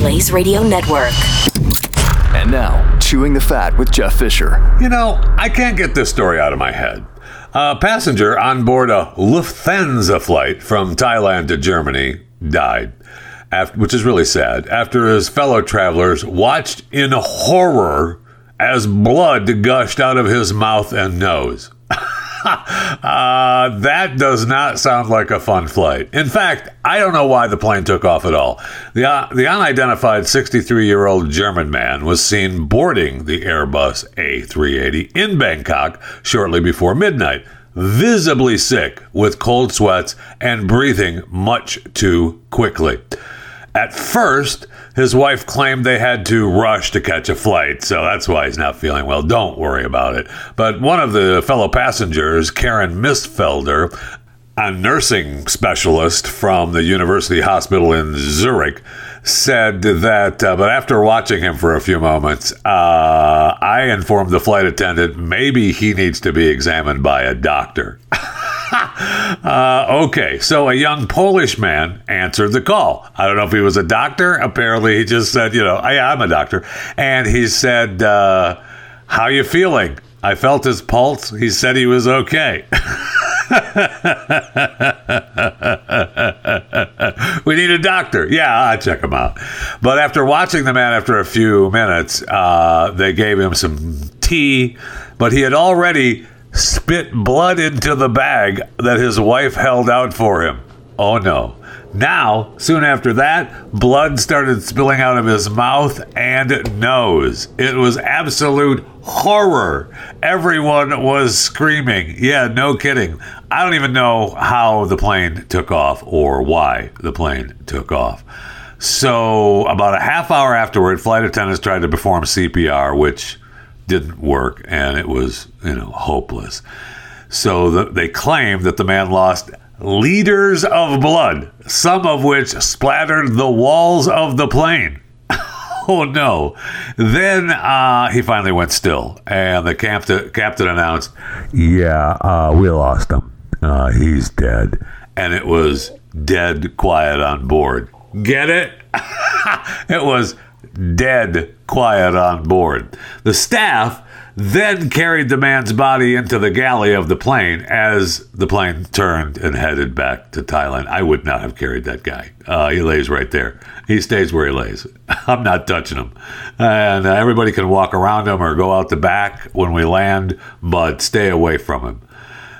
Blaze Radio Network. And now, Chewing the Fat with Jeff Fisher. You know, I can't get this story out of my head. A passenger on board a Lufthansa flight from Thailand to Germany died, after, which is really sad, after his fellow travelers watched in horror as blood gushed out of his mouth and nose. uh, that does not sound like a fun flight. In fact, I don't know why the plane took off at all. The, uh, the unidentified 63 year old German man was seen boarding the Airbus A380 in Bangkok shortly before midnight, visibly sick with cold sweats and breathing much too quickly. At first, his wife claimed they had to rush to catch a flight, so that's why he's not feeling well. Don't worry about it. But one of the fellow passengers, Karen Mistfelder, a nursing specialist from the University Hospital in Zurich, said that, uh, but after watching him for a few moments, uh, I informed the flight attendant maybe he needs to be examined by a doctor. uh, okay, so a young Polish man answered the call. I don't know if he was a doctor. Apparently, he just said, you know, I, am a doctor, and he said, uh, "How you feeling?" I felt his pulse. He said he was okay. we need a doctor. Yeah, I'll check him out. But after watching the man after a few minutes, uh, they gave him some tea, but he had already spit blood into the bag that his wife held out for him. Oh no. Now, soon after that, blood started spilling out of his mouth and nose. It was absolute horror. Everyone was screaming. Yeah, no kidding. I don't even know how the plane took off or why the plane took off. So, about a half hour afterward, flight attendants tried to perform CPR, which didn't work and it was, you know, hopeless. So the, they claim that the man lost liters of blood, some of which splattered the walls of the plane. oh no. Then uh, he finally went still, and the captain, captain announced, Yeah, uh, we lost him. Uh, he's dead. And it was dead quiet on board. Get it? it was dead quiet on board. The staff then carried the man's body into the galley of the plane as the plane turned and headed back to Thailand. I would not have carried that guy. Uh, he lays right there. He stays where he lays. I'm not touching him. And uh, everybody can walk around him or go out the back when we land, but stay away from him.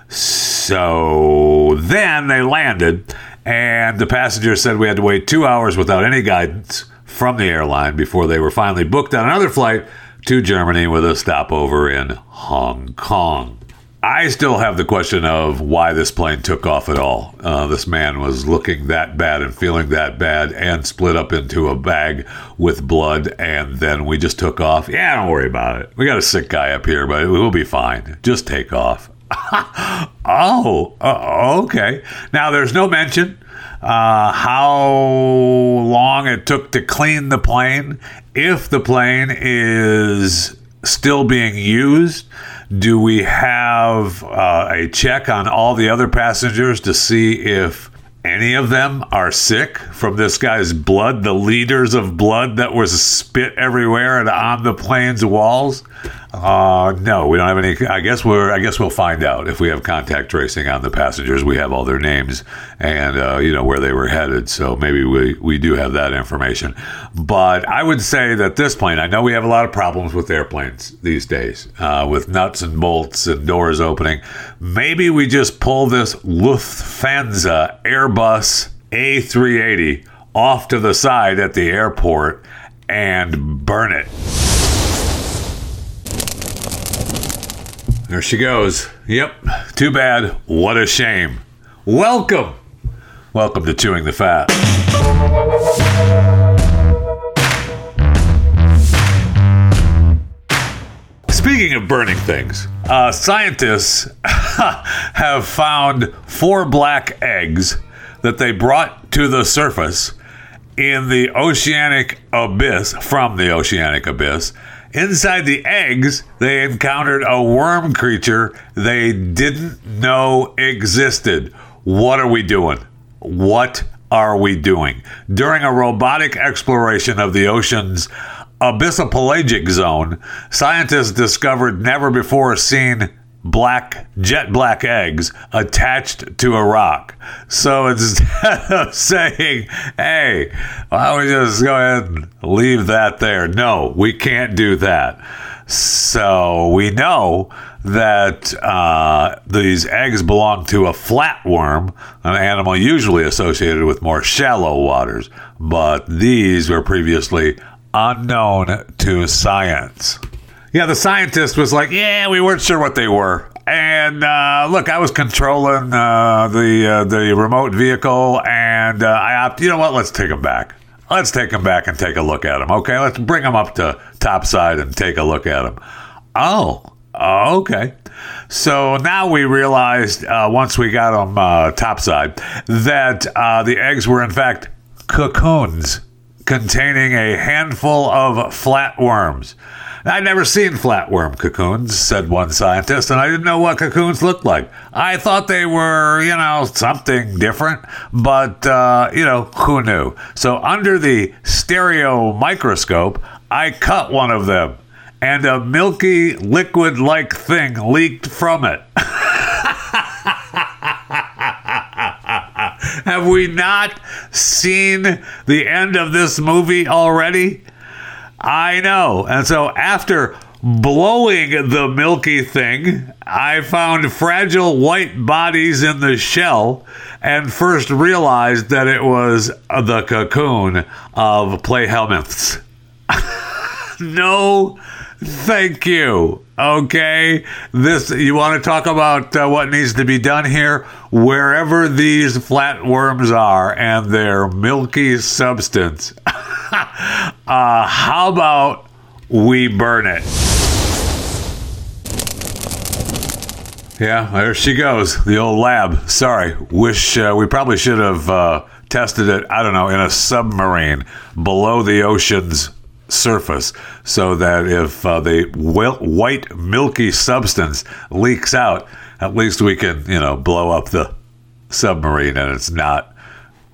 So then they landed, and the passenger said we had to wait two hours without any guidance from the airline before they were finally booked on another flight to Germany with a stopover in Hong Kong. I still have the question of why this plane took off at all. Uh, this man was looking that bad and feeling that bad and split up into a bag with blood, and then we just took off. Yeah, don't worry about it. We got a sick guy up here, but we'll be fine. Just take off. oh, uh, okay. Now, there's no mention uh, how long it took to clean the plane, if the plane is still being used. Do we have uh, a check on all the other passengers to see if any of them are sick from this guy's blood, the liters of blood that was spit everywhere and on the plane's walls? Uh, no, we don't have any. I guess we're. I guess we'll find out if we have contact tracing on the passengers. We have all their names and uh, you know where they were headed. So maybe we we do have that information. But I would say that this plane. I know we have a lot of problems with airplanes these days, uh, with nuts and bolts and doors opening. Maybe we just pull this Lufthansa Airbus A380 off to the side at the airport and burn it. There she goes. Yep. Too bad. What a shame. Welcome. Welcome to Chewing the Fat. Speaking of burning things, uh, scientists have found four black eggs that they brought to the surface in the oceanic abyss, from the oceanic abyss, Inside the eggs, they encountered a worm creature they didn't know existed. What are we doing? What are we doing? During a robotic exploration of the ocean's abyssopelagic zone, scientists discovered never before seen black jet black eggs attached to a rock. So instead of saying, "Hey, why don't we just go ahead and leave that there?" No, we can't do that. So we know that uh, these eggs belong to a flatworm, an animal usually associated with more shallow waters, but these were previously unknown to science. Yeah, the scientist was like, yeah, we weren't sure what they were. And uh, look, I was controlling uh, the uh, the remote vehicle, and uh, I opted. You know what? Let's take them back. Let's take them back and take a look at them. Okay, let's bring them up to topside and take a look at them. Oh, okay. So now we realized uh, once we got them uh, topside that the eggs were in fact cocoons containing a handful of flatworms. I'd never seen flatworm cocoons, said one scientist, and I didn't know what cocoons looked like. I thought they were, you know, something different, but, uh, you know, who knew? So, under the stereo microscope, I cut one of them, and a milky liquid like thing leaked from it. we not seen the end of this movie already? I know. And so after blowing the milky thing, I found fragile white bodies in the shell and first realized that it was the cocoon of Platyhelminthes. no, thank you. Okay, this you want to talk about uh, what needs to be done here? Wherever these flatworms are and their milky substance, uh, how about we burn it? Yeah, there she goes, the old lab. Sorry, wish uh, we probably should have uh, tested it. I don't know in a submarine below the ocean's surface so that if uh, the white milky substance leaks out, at least we can, you know, blow up the submarine and it's not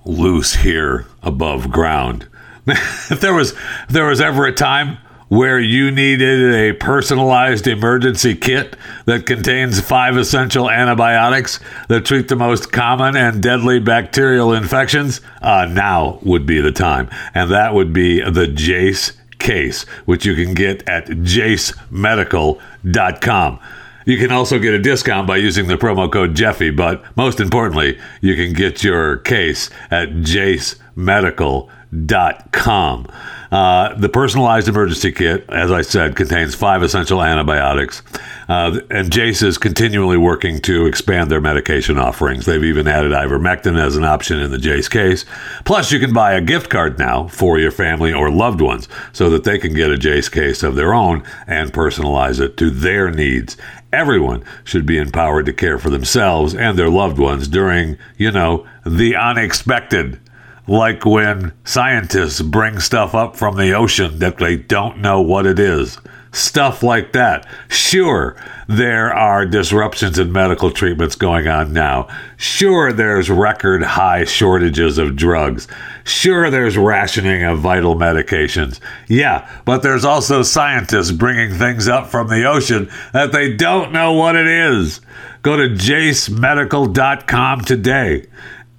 loose here above ground. if there was if there was ever a time where you needed a personalized emergency kit that contains five essential antibiotics that treat the most common and deadly bacterial infections, uh, now would be the time. And that would be the Jase case, which you can get at jasemedical.com. You can also get a discount by using the promo code Jeffy, but most importantly, you can get your case at jasemedical.com. Uh, the personalized emergency kit, as I said, contains five essential antibiotics. Uh, and Jase is continually working to expand their medication offerings. They've even added ivermectin as an option in the Jase case. Plus, you can buy a gift card now for your family or loved ones so that they can get a Jase case of their own and personalize it to their needs. Everyone should be empowered to care for themselves and their loved ones during, you know, the unexpected like when scientists bring stuff up from the ocean that they don't know what it is. Stuff like that. Sure, there are disruptions in medical treatments going on now. Sure, there's record high shortages of drugs. Sure, there's rationing of vital medications. Yeah, but there's also scientists bringing things up from the ocean that they don't know what it is. Go to jasemedical.com today.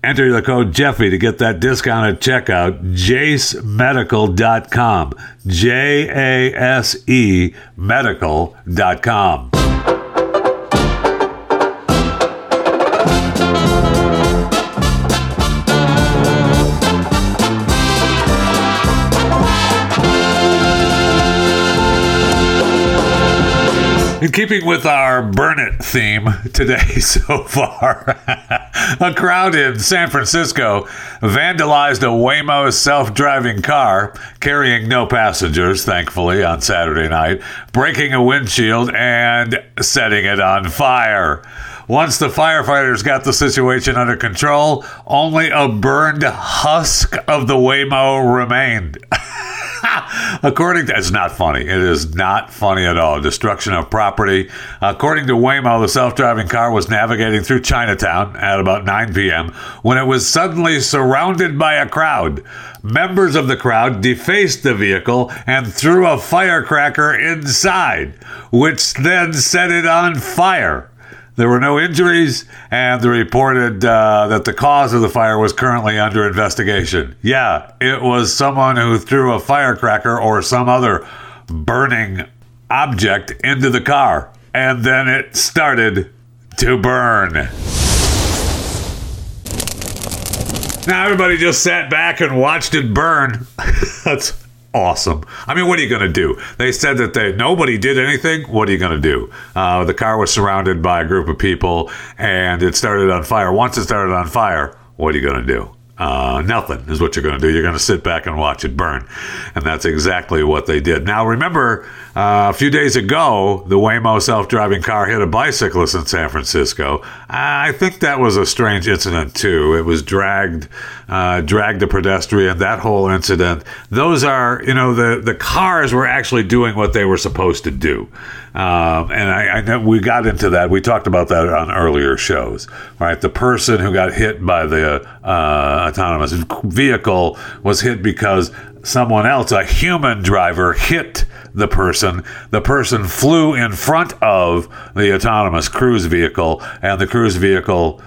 Enter the code Jeffy to get that discount at checkout. JaseMedical.com. J A S E Medical.com. In keeping with our burn it theme today so far, a crowd in San Francisco vandalized a Waymo self driving car carrying no passengers, thankfully, on Saturday night, breaking a windshield and setting it on fire. Once the firefighters got the situation under control, only a burned husk of the Waymo remained. According to, it's not funny. It is not funny at all. Destruction of property. According to Waymo, the self-driving car was navigating through Chinatown at about 9 p.m. when it was suddenly surrounded by a crowd. Members of the crowd defaced the vehicle and threw a firecracker inside, which then set it on fire. There were no injuries, and they reported uh, that the cause of the fire was currently under investigation. Yeah, it was someone who threw a firecracker or some other burning object into the car, and then it started to burn. Now everybody just sat back and watched it burn. That's awesome. I mean, what are you going to do? They said that they nobody did anything. What are you going to do? Uh, the car was surrounded by a group of people, and it started on fire. Once it started on fire, what are you going to do? Uh, nothing is what you're going to do. You're going to sit back and watch it burn. And that's exactly what they did. Now, remember, uh, a few days ago, the Waymo self driving car hit a bicyclist in San Francisco. I think that was a strange incident, too. It was dragged, uh, dragged a pedestrian, that whole incident. Those are, you know, the, the cars were actually doing what they were supposed to do. Um, and I, I, know we got into that. We talked about that on earlier shows, right? The person who got hit by the uh, autonomous vehicle was hit because someone else, a human driver, hit the person. The person flew in front of the autonomous cruise vehicle, and the cruise vehicle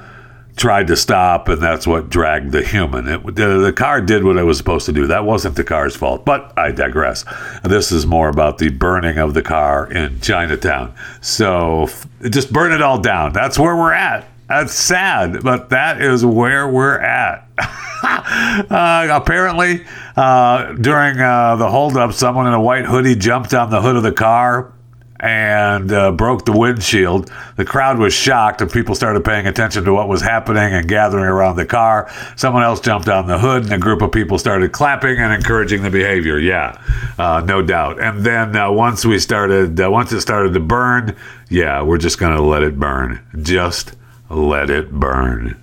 tried to stop, and that's what dragged the human. It, the, the, car did what it was supposed to do. That wasn't the car's fault, but I digress. This is more about the burning of the car in Chinatown. So just burn it all down. That's where we're at. That's sad, but that is where we're at. uh, apparently, uh, during uh, the holdup, someone in a white hoodie jumped on the hood of the car, and uh, broke the windshield. The crowd was shocked, and people started paying attention to what was happening and gathering around the car. Someone else jumped on the hood, and a group of people started clapping and encouraging the behavior. Yeah, uh, no doubt. And then uh, once we started, uh, once it started to burn, yeah, we're just going to let it burn. Just let it burn.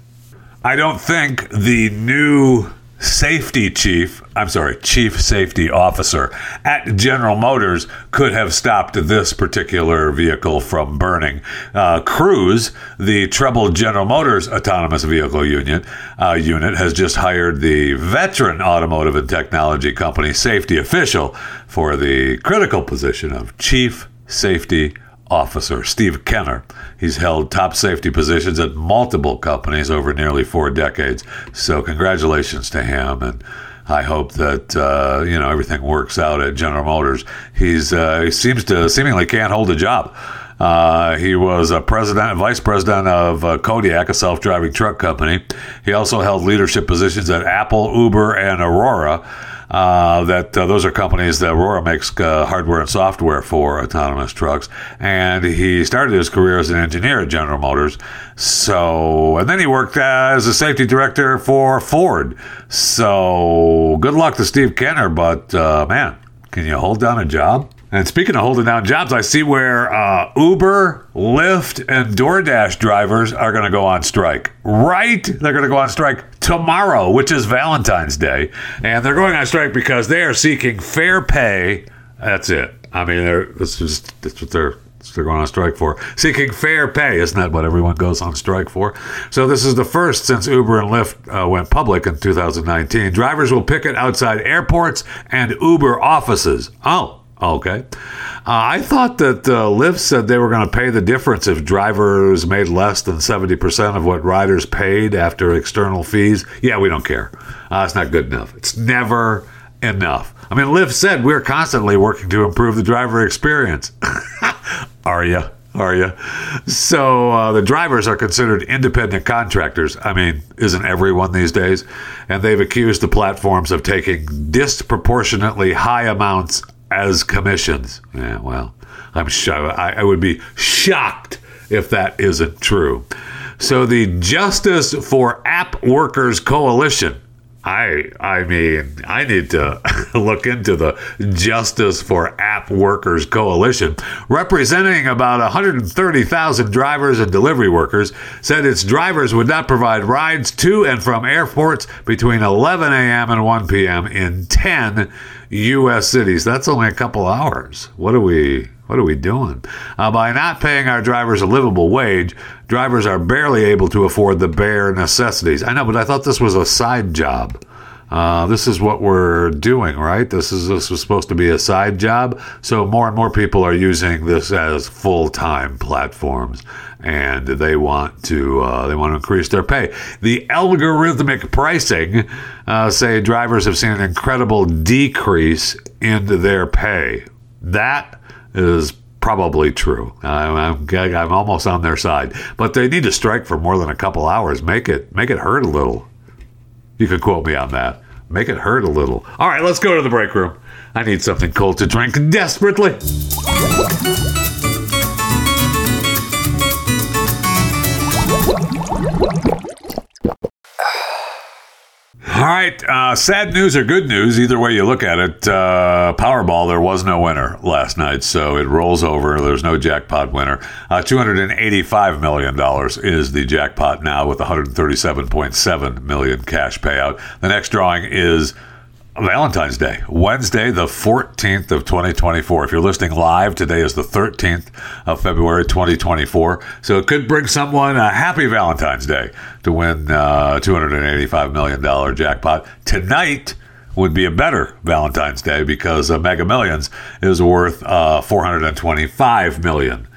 I don't think the new safety chief, I'm sorry, chief safety officer at General Motors could have stopped this particular vehicle from burning. Uh, Cruise, the troubled General Motors autonomous vehicle union, uh, unit, has just hired the veteran automotive and technology company safety official for the critical position of chief safety officer, Steve Kenner. He's held top safety positions at multiple companies over nearly four decades. So, congratulations to him. And I hope that uh, you know everything works out at General Motors. He's uh, he seems to seemingly can't hold a job. Uh, he was a president, vice president of uh, Kodiak, a self-driving truck company. He also held leadership positions at Apple, Uber, and Aurora. Uh, that uh, those are companies that Aurora makes uh, hardware and software for autonomous trucks. And he started his career as an engineer at General Motors. So, and then he worked as a safety director for Ford. So, good luck to Steve Kenner, but uh, man, can you hold down a job? And speaking of holding down jobs, I see where uh, Uber, Lyft, and DoorDash drivers are going to go on strike. Right? They're going to go on strike tomorrow, which is Valentine's Day. And they're going on strike because they are seeking fair pay. That's it. I mean, this is that's what they're they're going on strike for. Seeking fair pay, isn't that what everyone goes on strike for? So this is the first since Uber and Lyft uh, went public in 2019. Drivers will picket outside airports and Uber offices. Oh, Okay. Uh, I thought that uh, Lyft said they were going to pay the difference if drivers made less than 70% of what riders paid after external fees. Yeah, we don't care. Uh, it's not good enough. It's never enough. I mean, Lyft said we're constantly working to improve the driver experience. are you? Are you? So uh, the drivers are considered independent contractors. I mean, isn't everyone these days? And they've accused the platforms of taking disproportionately high amounts as commissions. Yeah, well, I'm sure I, I would be shocked if that isn't true. So the Justice for App Workers Coalition. I I mean, I need to look into the Justice for App Workers Coalition, representing about 130,000 drivers and delivery workers, said its drivers would not provide rides to and from airports between 11 a.m. and 1 p.m. in 10 U.S. cities. That's only a couple hours. What are we? What are we doing? Uh, by not paying our drivers a livable wage, drivers are barely able to afford the bare necessities. I know, but I thought this was a side job. Uh, this is what we're doing, right? This is this was supposed to be a side job. So more and more people are using this as full time platforms, and they want to uh, they want to increase their pay. The algorithmic pricing uh, say drivers have seen an incredible decrease in their pay. That is probably true. I'm, I'm almost on their side, but they need to strike for more than a couple hours. Make it make it hurt a little. You can quote me on that. Make it hurt a little. All right, let's go to the break room. I need something cold to drink desperately. All right, uh, sad news or good news, either way you look at it. Uh, Powerball, there was no winner last night, so it rolls over. There's no jackpot winner. Uh, $285 million is the jackpot now with 137.7 million cash payout. The next drawing is Valentine's Day, Wednesday, the 14th of 2024. If you're listening live, today is the 13th of February 2024. So it could bring someone a happy Valentine's Day to win uh, $285 million jackpot. Tonight would be a better Valentine's Day because Mega Millions is worth uh, $425 million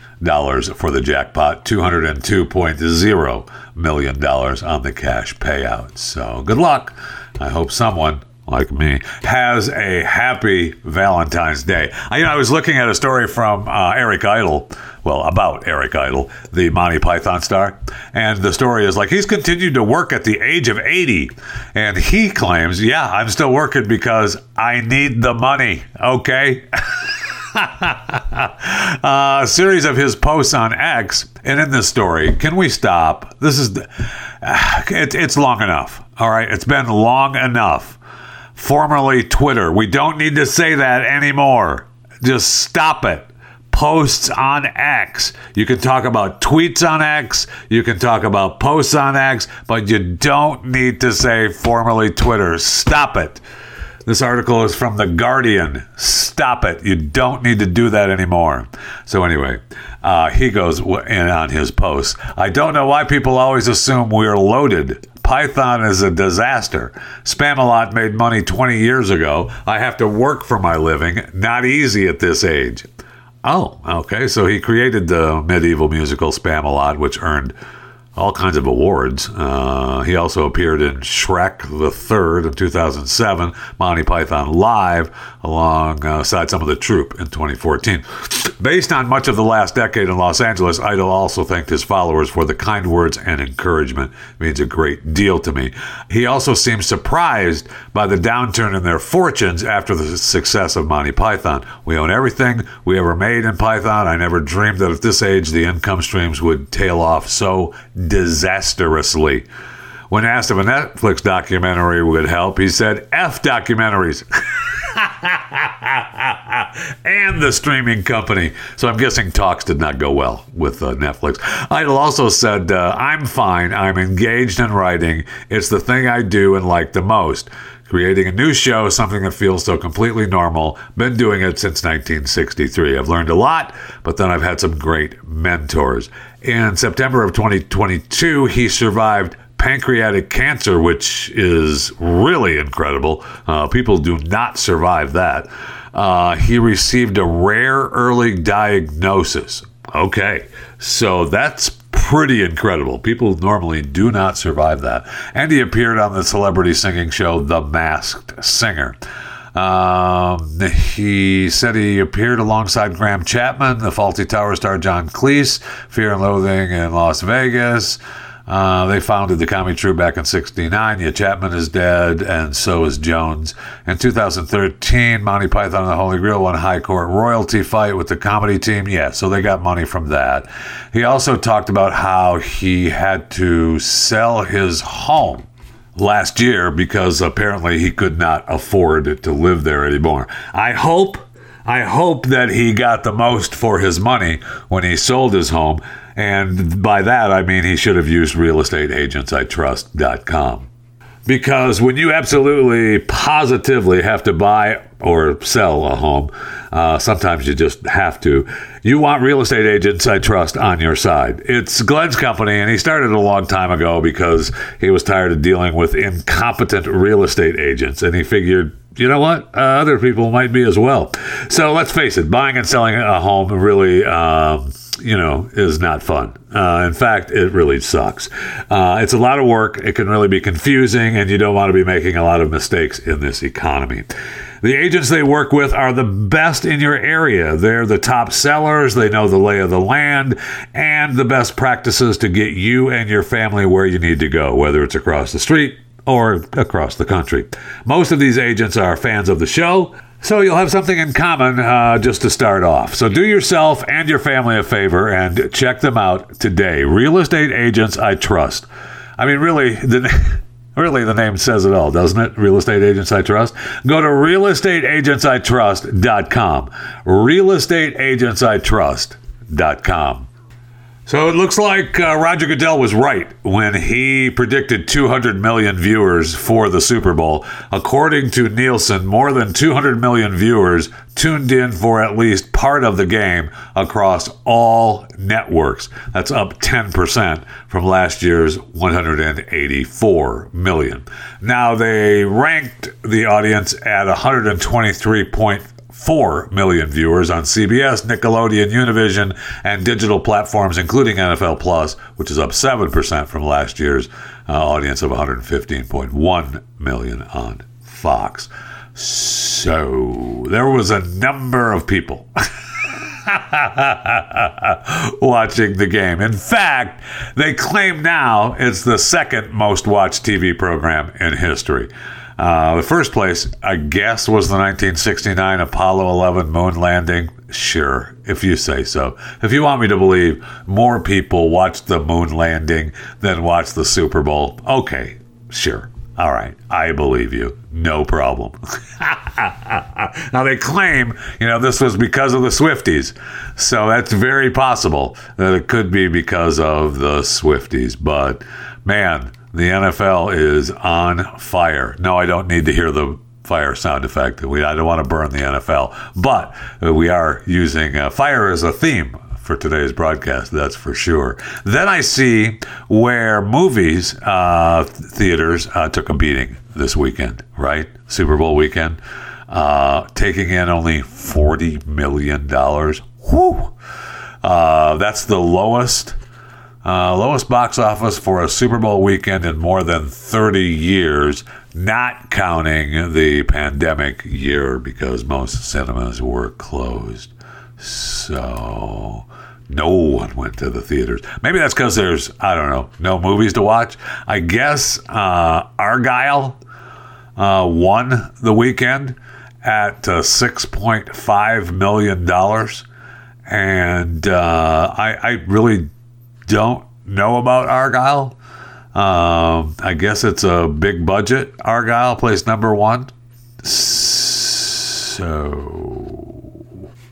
for the jackpot, $202.0 million on the cash payout. So good luck. I hope someone like me, has a happy Valentine's Day. I, you know, I was looking at a story from uh, Eric Idle, well, about Eric Idle, the Monty Python star, and the story is like he's continued to work at the age of 80, and he claims, yeah, I'm still working because I need the money, okay? a series of his posts on X, and in this story, can we stop? This is, uh, it, it's long enough. All right, it's been long enough formerly Twitter. We don't need to say that anymore. Just stop it. Posts on X. You can talk about tweets on X. You can talk about posts on X, but you don't need to say formerly Twitter. Stop it. This article is from The Guardian. Stop it. You don't need to do that anymore. So, anyway, uh, he goes in on his post. I don't know why people always assume we're loaded. Python is a disaster. Spamalot made money 20 years ago. I have to work for my living. Not easy at this age. Oh, okay. So he created the medieval musical Spamalot, which earned all kinds of awards. Uh, he also appeared in Shrek the Third in 2007, Monty Python Live, alongside some of the troupe in 2014. Based on much of the last decade in Los Angeles, Idle also thanked his followers for the kind words and encouragement. It means a great deal to me. He also seemed surprised by the downturn in their fortunes after the success of Monty Python. We own everything we ever made in Python. I never dreamed that at this age the income streams would tail off so disastrously. When asked if a Netflix documentary would help, he said, F documentaries. and the streaming company. So I'm guessing talks did not go well with uh, Netflix. Idle also said, uh, I'm fine. I'm engaged in writing. It's the thing I do and like the most. Creating a new show, is something that feels so completely normal. Been doing it since 1963. I've learned a lot, but then I've had some great mentors. In September of 2022, he survived pancreatic cancer, which is really incredible. Uh, people do not survive that. Uh, he received a rare early diagnosis. Okay, so that's pretty incredible. People normally do not survive that. And he appeared on the celebrity singing show The Masked Singer. Um, he said he appeared alongside Graham Chapman, the Fawlty Tower star John Cleese, Fear and Loathing in Las Vegas. Uh, they founded the Comedy Troupe back in 69. Yeah, Chapman is dead, and so is Jones. In 2013, Monty Python and the Holy Grail won high court royalty fight with the comedy team. Yeah, so they got money from that. He also talked about how he had to sell his home last year because apparently he could not afford to live there anymore. I hope I hope that he got the most for his money when he sold his home. And by that, I mean he should have used realestateagentsitrust.com. Because when you absolutely positively have to buy or sell a home, uh, sometimes you just have to. You want real estate agents I trust on your side. It's Glenn's company, and he started a long time ago because he was tired of dealing with incompetent real estate agents, and he figured you know what? Uh, other people might be as well. So let's face it, buying and selling a home really, um, you know, is not fun. Uh, in fact, it really sucks. Uh, it's a lot of work. It can really be confusing, and you don't want to be making a lot of mistakes in this economy. The agents they work with are the best in your area. They're the top sellers, they know the lay of the land, and the best practices to get you and your family where you need to go, whether it's across the street or across the country. Most of these agents are fans of the show. So you'll have something in common uh, just to start off. So do yourself and your family a favor and check them out today. Real estate agents I trust. I mean, really, the really the name says it all, doesn't it? Real estate agents I trust. Go to realestateagentsitrust.com. Realestateagentsitrust.com. So it looks like uh, Roger Goodell was right when he predicted 200 million viewers for the Super Bowl. According to Nielsen, more than 200 million viewers tuned in for at least part of the game across all networks. That's up 10% from last year's 184 million. Now they ranked the audience at 123.5 4 million viewers on CBS, Nickelodeon, Univision, and digital platforms, including NFL Plus, which is up 7% from last year's uh, audience of 115.1 million on Fox. So there was a number of people. watching the game. In fact, they claim now it's the second most watched TV program in history. Uh, the first place, I guess, was the 1969 Apollo 11 moon landing. Sure, if you say so. If you want me to believe more people watched the moon landing than watched the Super Bowl, okay, sure. All right, I believe you. No problem. now they claim, you know, this was because of the Swifties. So that's very possible that it could be because of the Swifties. But man, the NFL is on fire. No, I don't need to hear the fire sound effect. We, I don't want to burn the NFL, but we are using uh, fire as a theme for today's broadcast. That's for sure. Then I see where movies uh, theaters uh, took a beating this weekend. Right, Super Bowl weekend, uh, taking in only forty million dollars. Whoo! Uh, that's the lowest uh, lowest box office for a Super Bowl weekend in more than 30 years, not counting the pandemic year because most cinemas were closed. So no one went to the theaters. Maybe that's because there's, I don't know, no movies to watch. I guess uh, Argylle uh, won the weekend at uh, $6.5 million. And uh, I, I really don't know about Argylle. Um, I guess it's a big budget. Argylle placed number one. So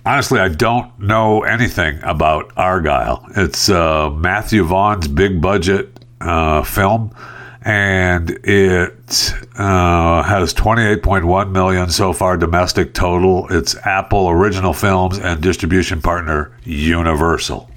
honestly, I don't know anything about Argylle. It's uh, Matthew Vaughn's big budget uh, film, and it uh, has 28.1 million so far domestic total. It's Apple Original Films and distribution partner Universal.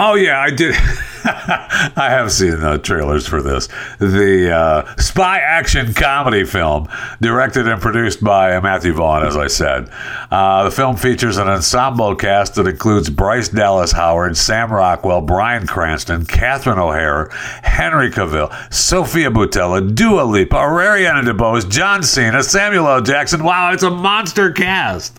Oh yeah, I did. I have seen the trailers for this. The uh, spy action comedy film, directed and produced by Matthew Vaughn, as I said. Uh, the film features an ensemble cast that includes Bryce Dallas Howard, Sam Rockwell, Bryan Cranston, Catherine O'Hara, Henry Cavill, Sofia Boutella, Dua Lipa, Ariana DeBose, John Cena, Samuel L. Jackson. Wow, it's a monster cast.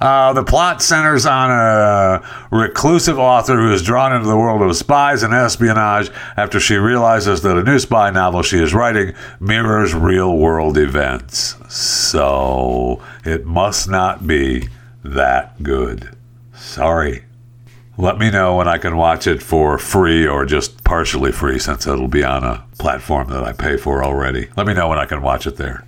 Uh, the plot centers on a reclusive author who is drawn into the world of spies and espionage after she realizes that a new spy novel she is writing mirrors real world events. So it must not be that good. Sorry. let me know when I can watch it for free or just partially free since it'll be on a platform that I pay for already. Let me know when I can watch it there.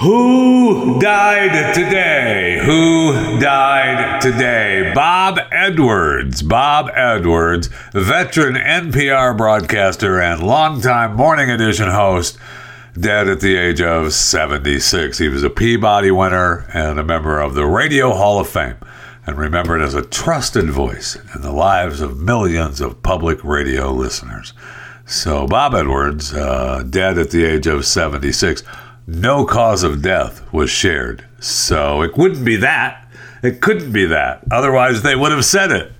Who died today? Who died today? Bob Edwards. Bob Edwards, veteran NPR broadcaster and longtime morning edition host, dead at the age of 76. He was a Peabody winner and a member of the Radio Hall of Fame and remembered as a trusted voice in the lives of millions of public radio listeners. So, Bob Edwards, uh, dead at the age of 76 no cause of death was shared. So it wouldn't be that. It couldn't be that. Otherwise, they would have said it.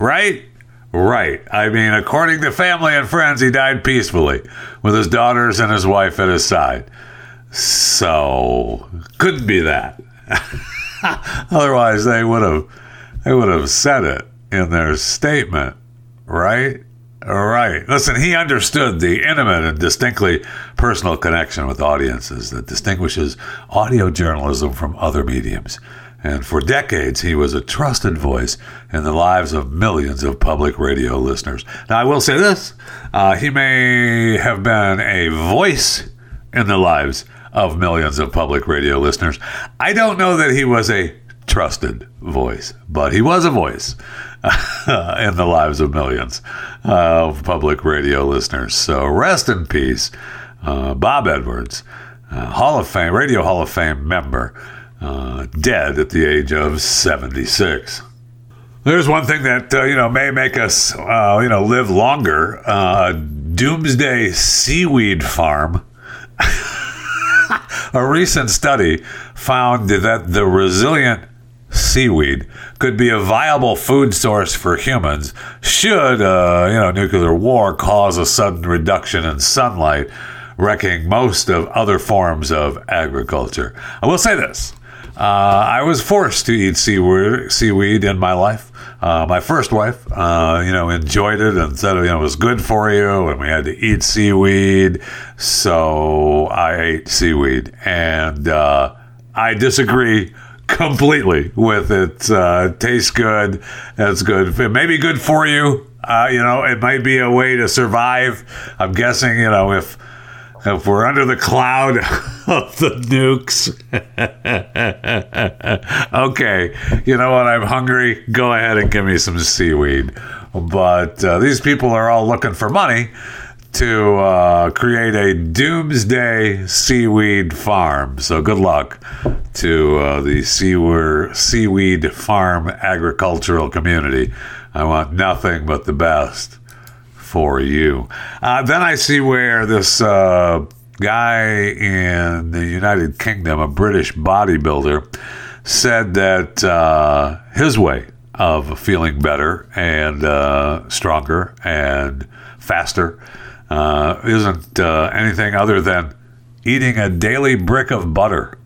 Right? Right. I mean, according to family and friends, he died peacefully with his daughters and his wife at his side. So, couldn't be that. Otherwise, they would have they would have said it in their statement, right? All right. Listen, he understood the intimate and distinctly personal connection with audiences that distinguishes audio journalism from other mediums. And for decades, he was a trusted voice in the lives of millions of public radio listeners. Now, I will say this uh, he may have been a voice in the lives of millions of public radio listeners. I don't know that he was a trusted voice, but he was a voice in the lives of millions of public radio listeners. So rest in peace, uh, Bob Edwards, uh, Hall of Fame, Radio Hall of Fame member, uh, dead at the age of 76. There's one thing that uh, you know may make us uh, you know live longer. Uh, Doomsday Seaweed Farm. A recent study found that the resilient seaweed could be a viable food source for humans should uh, you know nuclear war cause a sudden reduction in sunlight wrecking most of other forms of agriculture i will say this uh, I was forced to eat seaweed, seaweed in my life. Uh, my first wife, uh, you know, enjoyed it and said, you know, it was good for you, and we had to eat seaweed. So I ate seaweed, and uh, I disagree completely with it. Uh, tastes good. It's good. It may be good for you. Uh, you know, it might be a way to survive. I'm guessing, you know, if if we're under the cloud of the nukes. okay, you know what? I'm hungry. Go ahead and give me some seaweed. But uh, these people are all looking for money to uh, create a doomsday seaweed farm. So good luck to uh, the seaweed, seaweed farm agricultural community. I want nothing but the best for you. Uh, then I see where this uh, guy in the United Kingdom, a British bodybuilder, said that uh, his way of feeling better and uh, stronger and faster uh, isn't uh, anything other than eating a daily brick of butter.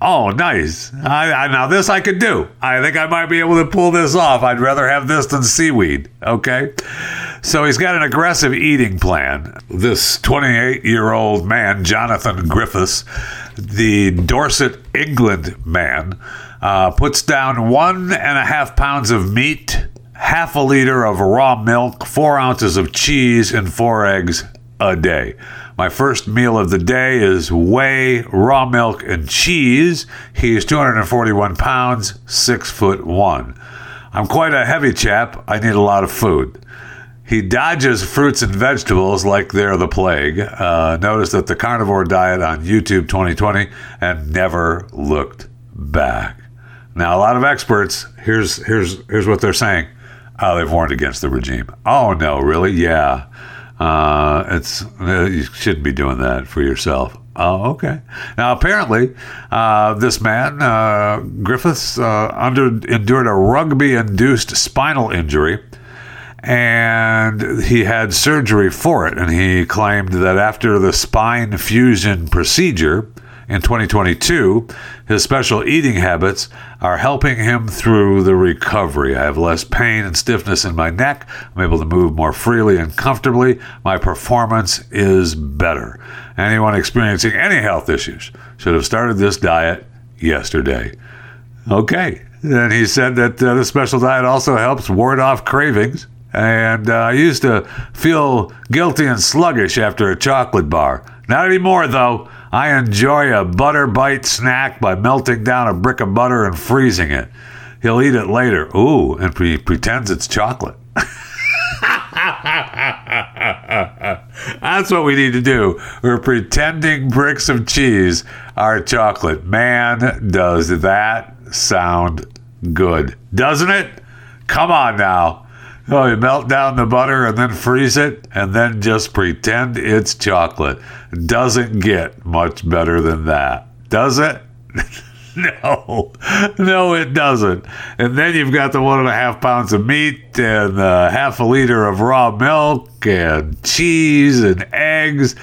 Oh, nice. I, I, now, this I could do. I think I might be able to pull this off. I'd rather have this than seaweed. Okay. So he's got an aggressive eating plan. This 28 year old man, Jonathan Griffiths, the Dorset, England man, uh, puts down one and a half pounds of meat half a liter of raw milk, four ounces of cheese, and four eggs a day. My first meal of the day is whey, raw milk, and cheese. He is 241 pounds, six foot one. I'm quite a heavy chap. I need a lot of food. He dodges fruits and vegetables like they're the plague. Uh, noticed that the carnivore diet on YouTube 2020 and never looked back. Now, a lot of experts here's here's here's what they're saying. Oh, they've warned against the regime. Oh no, really? Yeah. Uh, it's uh, you shouldn't be doing that for yourself. Oh, okay. Now, apparently, uh, this man, uh, Griffiths, uh, under, endured a rugby induced spinal injury and he had surgery for it. And he claimed that after the spine fusion procedure, In 2022, his special eating habits are helping him through the recovery. I have less pain and stiffness in my neck. I'm able to move more freely and comfortably. My performance is better. Anyone experiencing any health issues should have started this diet yesterday. Okay. And he said that uh, the special diet also helps ward off cravings. And uh, I used to feel guilty and sluggish after a chocolate bar. Not anymore, though. I enjoy a butter bite snack by melting down a brick of butter and freezing it. He'll eat it later. Ooh, and he pretends it's chocolate. That's what we need to do. We're pretending bricks of cheese are chocolate. Man, does that sound good, doesn't it? Come on now. Oh, you melt down the butter and then freeze it and then just pretend it's chocolate. Doesn't get much better than that, does it? no, no, it doesn't. And then you've got the one and a half pounds of meat and uh, half a liter of raw milk and cheese and eggs.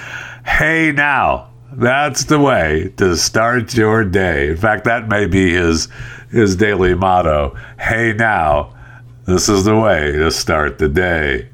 Hey, now, that's the way to start your day. In fact, that may be his his daily motto. Hey, now this is the way to start the day.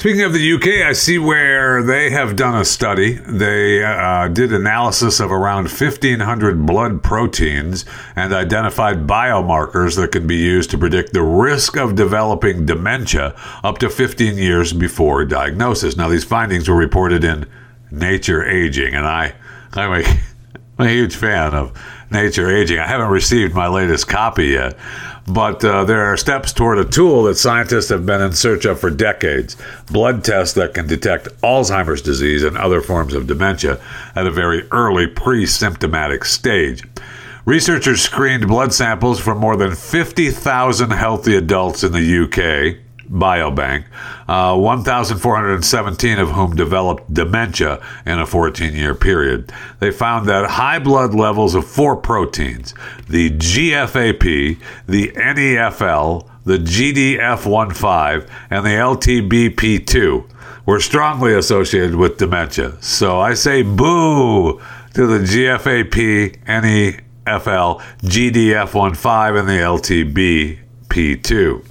Speaking of the UK, I see where they have done a study. They uh, did analysis of around 1,500 blood proteins and identified biomarkers that can be used to predict the risk of developing dementia up to 15 years before diagnosis. Now, these findings were reported in Nature Aging, and I, I'm a, I'm a huge fan of Nature Aging. I haven't received my latest copy yet, but uh, there are steps toward a tool that scientists have been in search of for decades blood tests that can detect Alzheimer's disease and other forms of dementia at a very early pre symptomatic stage. Researchers screened blood samples from more than 50,000 healthy adults in the UK biobank, uh, 1,417 of whom developed dementia in a 14 year period. They found that high blood levels of four proteins the GFAP, the NEFL, the GDF15, and the LTBP2 were strongly associated with dementia. So I say boo to the GFAP, NEFL, GDF15, and the LTBP2.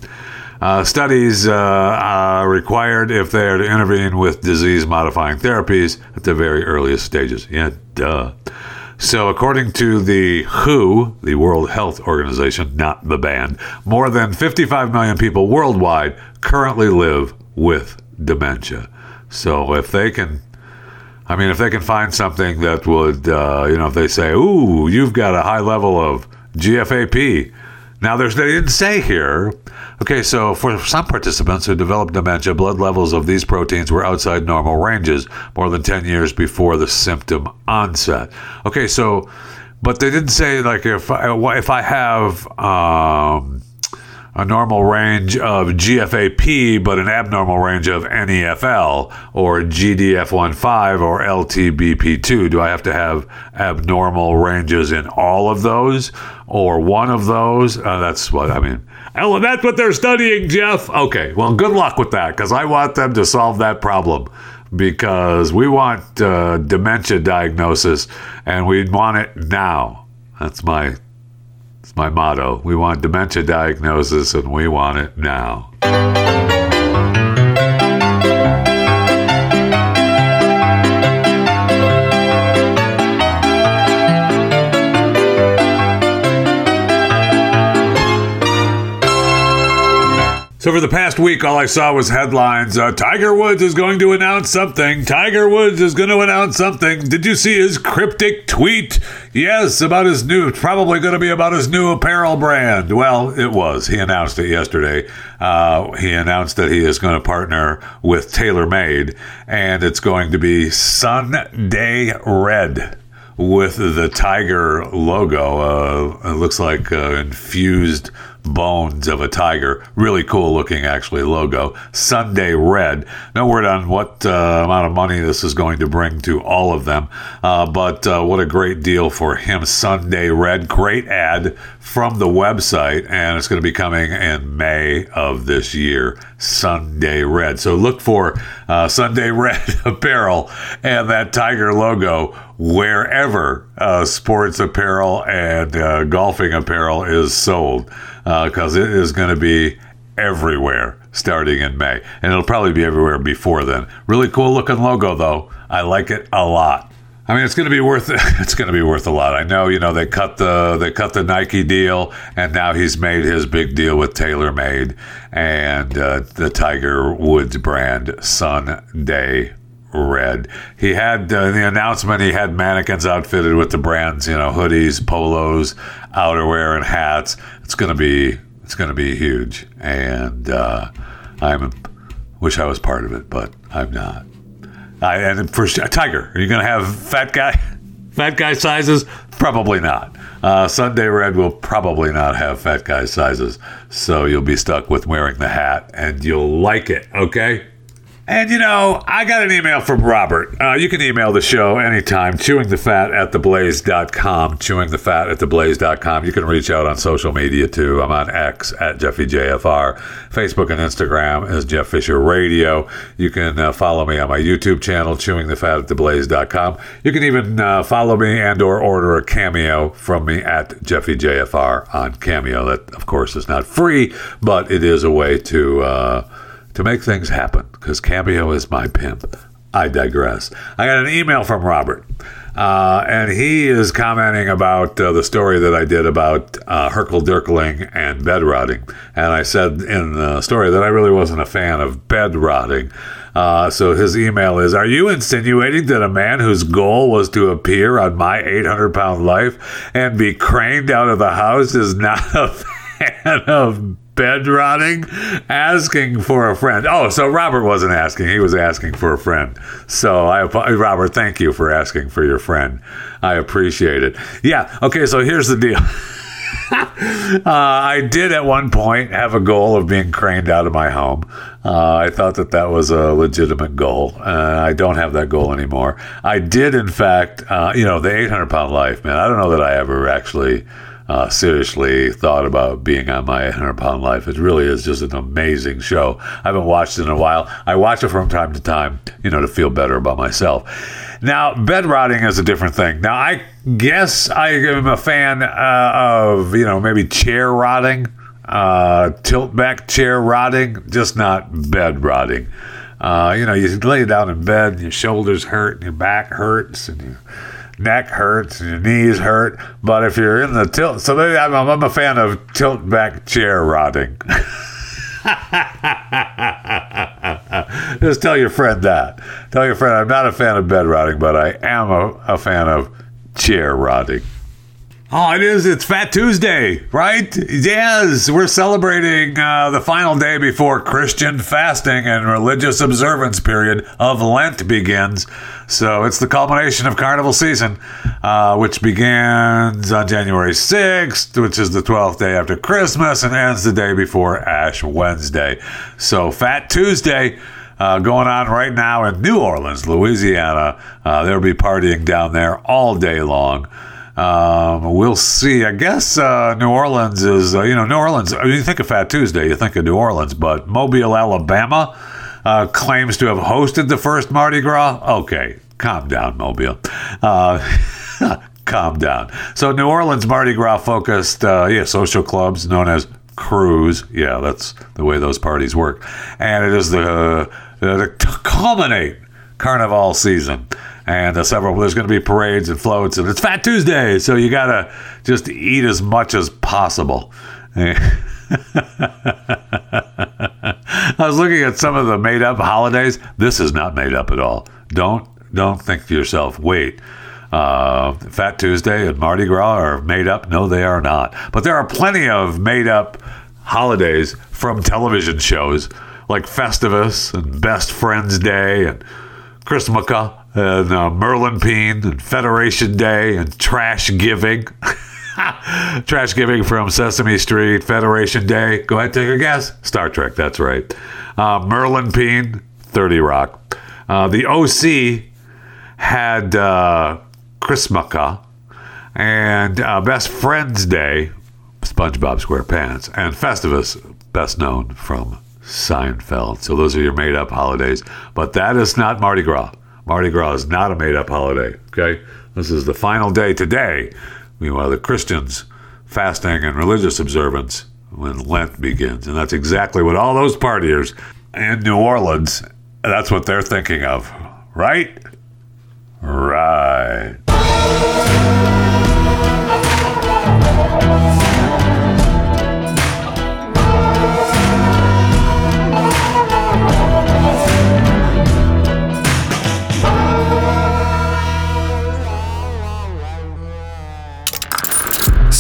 Uh, studies uh, are required if they are to intervene with disease modifying therapies at the very earliest stages. Yeah, duh. So, according to the WHO, the World Health Organization, not the band, more than 55 million people worldwide currently live with dementia. So, if they can, I mean, if they can find something that would, uh, you know, if they say, ooh, you've got a high level of GFAP. Now, there's, they didn't say here Okay, so for some participants who developed dementia, blood levels of these proteins were outside normal ranges more than 10 years before the symptom onset. Okay, so, but they didn't say, like, if I, if I have um, a normal range of GFAP, but an abnormal range of NEFL or GDF15 or LTBP2, do I have to have abnormal ranges in all of those or one of those? Uh, that's what I mean. Oh, that's what they're studying, Jeff. Okay, well, good luck with that because I want them to solve that problem because we want uh, dementia diagnosis and we want it now. That's my my motto. We want dementia diagnosis and we want it now. So for the past week, all I saw was headlines. Uh, Tiger Woods is going to announce something. Tiger Woods is going to announce something. Did you see his cryptic tweet? Yes, about his new, probably going to be about his new apparel brand. Well, it was. He announced it yesterday. Uh, he announced that he is going to partner with TaylorMade, and it's going to be Sunday Red with the tiger logo. Uh, it looks like uh, infused bones of a tiger. Really cool looking, actually, logo. Sunday Red. No word on what uh, amount of money this is going to bring to all of them, uh, but uh, what a great deal for him. Sunday Red. Great ad from the website, and it's going to be coming in May of this year. Sunday Red. So look for uh, Sunday Red apparel and that tiger logo wherever uh, sports apparel and uh, golfing apparel is sold because it is going to be everywhere starting in May. And it'll probably be everywhere before then. Really cool looking logo, though. I like it a lot. I mean, it's going to be worth it's going to be worth a lot. I know, you know, they cut the they cut the Nike deal, and now he's made his big deal with TaylorMade and uh, the Tiger Woods brand Sunday Red. He had uh, the announcement. He had mannequins outfitted with the brands, you know, hoodies, polos, outerwear, and hats. It's to be it's to be huge, and uh, I'm wish I was part of it, but I'm not. I, and for Tiger, are you to have fat guy, fat guy sizes? Probably not. Uh, Sunday Red will probably not have fat guy sizes, so you'll be stuck with wearing the hat, and you'll like it. Okay. And you know, I got an email from Robert. Uh, you can email the show anytime, chewingthefat at theblaze.com, chewingthefat at theblaze.com. You can reach out on social media too. I'm on X at JeffyJFR. Facebook and Instagram is Jeff Fisher Radio. You can uh, follow me on my YouTube channel, chewingthefat at theblaze.com. You can even uh, follow me and or order a cameo from me at JeffyJFR on Cameo. That, of course, is not free, but it is a way to uh, to make things happen because Cameo is my pimp. I digress. I got an email from Robert, uh, and he is commenting about uh, the story that I did about uh, Herkel Dirkling and bed rotting. And I said in the story that I really wasn't a fan of bed rotting. Uh, so his email is Are you insinuating that a man whose goal was to appear on my 800 pound life and be craned out of the house is not a fan of bed rotting, asking for a friend. Oh, so Robert wasn't asking; he was asking for a friend. So I, Robert, thank you for asking for your friend. I appreciate it. Yeah. Okay. So here's the deal. uh, I did at one point have a goal of being craned out of my home. Uh, I thought that that was a legitimate goal. Uh, I don't have that goal anymore. I did, in fact, uh, you know, the 800 pound life, man. I don't know that I ever actually uh, seriously thought about being on my 100 pound life. It really is just an amazing show. I haven't watched it in a while. I watch it from time to time, you know, to feel better about myself. Now, bed rotting is a different thing. Now, I guess I am a fan uh, of, you know, maybe chair rotting, uh, tilt back chair rotting, just not bed rotting. Uh, you know, you lay down in bed, and your shoulders hurt, and your back hurts, and you neck hurts your knees hurt. But if you're in the tilt, so maybe I'm, I'm a fan of tilt back chair rotting. Just tell your friend that. Tell your friend I'm not a fan of bed rotting, but I am a, a fan of chair rotting. Oh, it is. It's Fat Tuesday, right? Yes, we're celebrating uh, the final day before Christian fasting and religious observance period of Lent begins. So it's the culmination of carnival season, uh, which begins on January 6th, which is the 12th day after Christmas, and ends the day before Ash Wednesday. So Fat Tuesday. Uh, going on right now in New Orleans, Louisiana. Uh, they'll be partying down there all day long. Um, we'll see. I guess uh, New Orleans is, uh, you know, New Orleans. I mean, you think of Fat Tuesday, you think of New Orleans, but Mobile, Alabama uh, claims to have hosted the first Mardi Gras. Okay, calm down, Mobile. Uh, calm down. So, New Orleans Mardi Gras focused, uh, yeah, social clubs known as krewes. Yeah, that's the way those parties work. And it is the, uh, to culminate carnival season and uh, several there's going to be parades and floats and it's fat tuesday so you gotta just eat as much as possible. I was looking at some of the made up holidays. This is not made up at all. Don't don't think to yourself wait uh, fat tuesday and mardi gras are made up? No they are not. But there are plenty of made up holidays from television shows like festivus and best friends day and chrismukkah and uh, Merlin Peen and Federation Day and Trash Giving. Trash Giving from Sesame Street, Federation Day. Go ahead, take a guess. Star Trek, that's right. Uh, Merlin Peen, 30 Rock. Uh, the OC had uh, Chrismukkah and uh, Best Friends Day, SpongeBob SquarePants, and Festivus, best known from Seinfeld. So those are your made up holidays. But that is not Mardi Gras. Mardi Gras is not a made up holiday. Okay, This is the final day today. Meanwhile, the Christians fasting and religious observance when Lent begins. And that's exactly what all those partiers in New Orleans, that's what they're thinking of. Right? Right.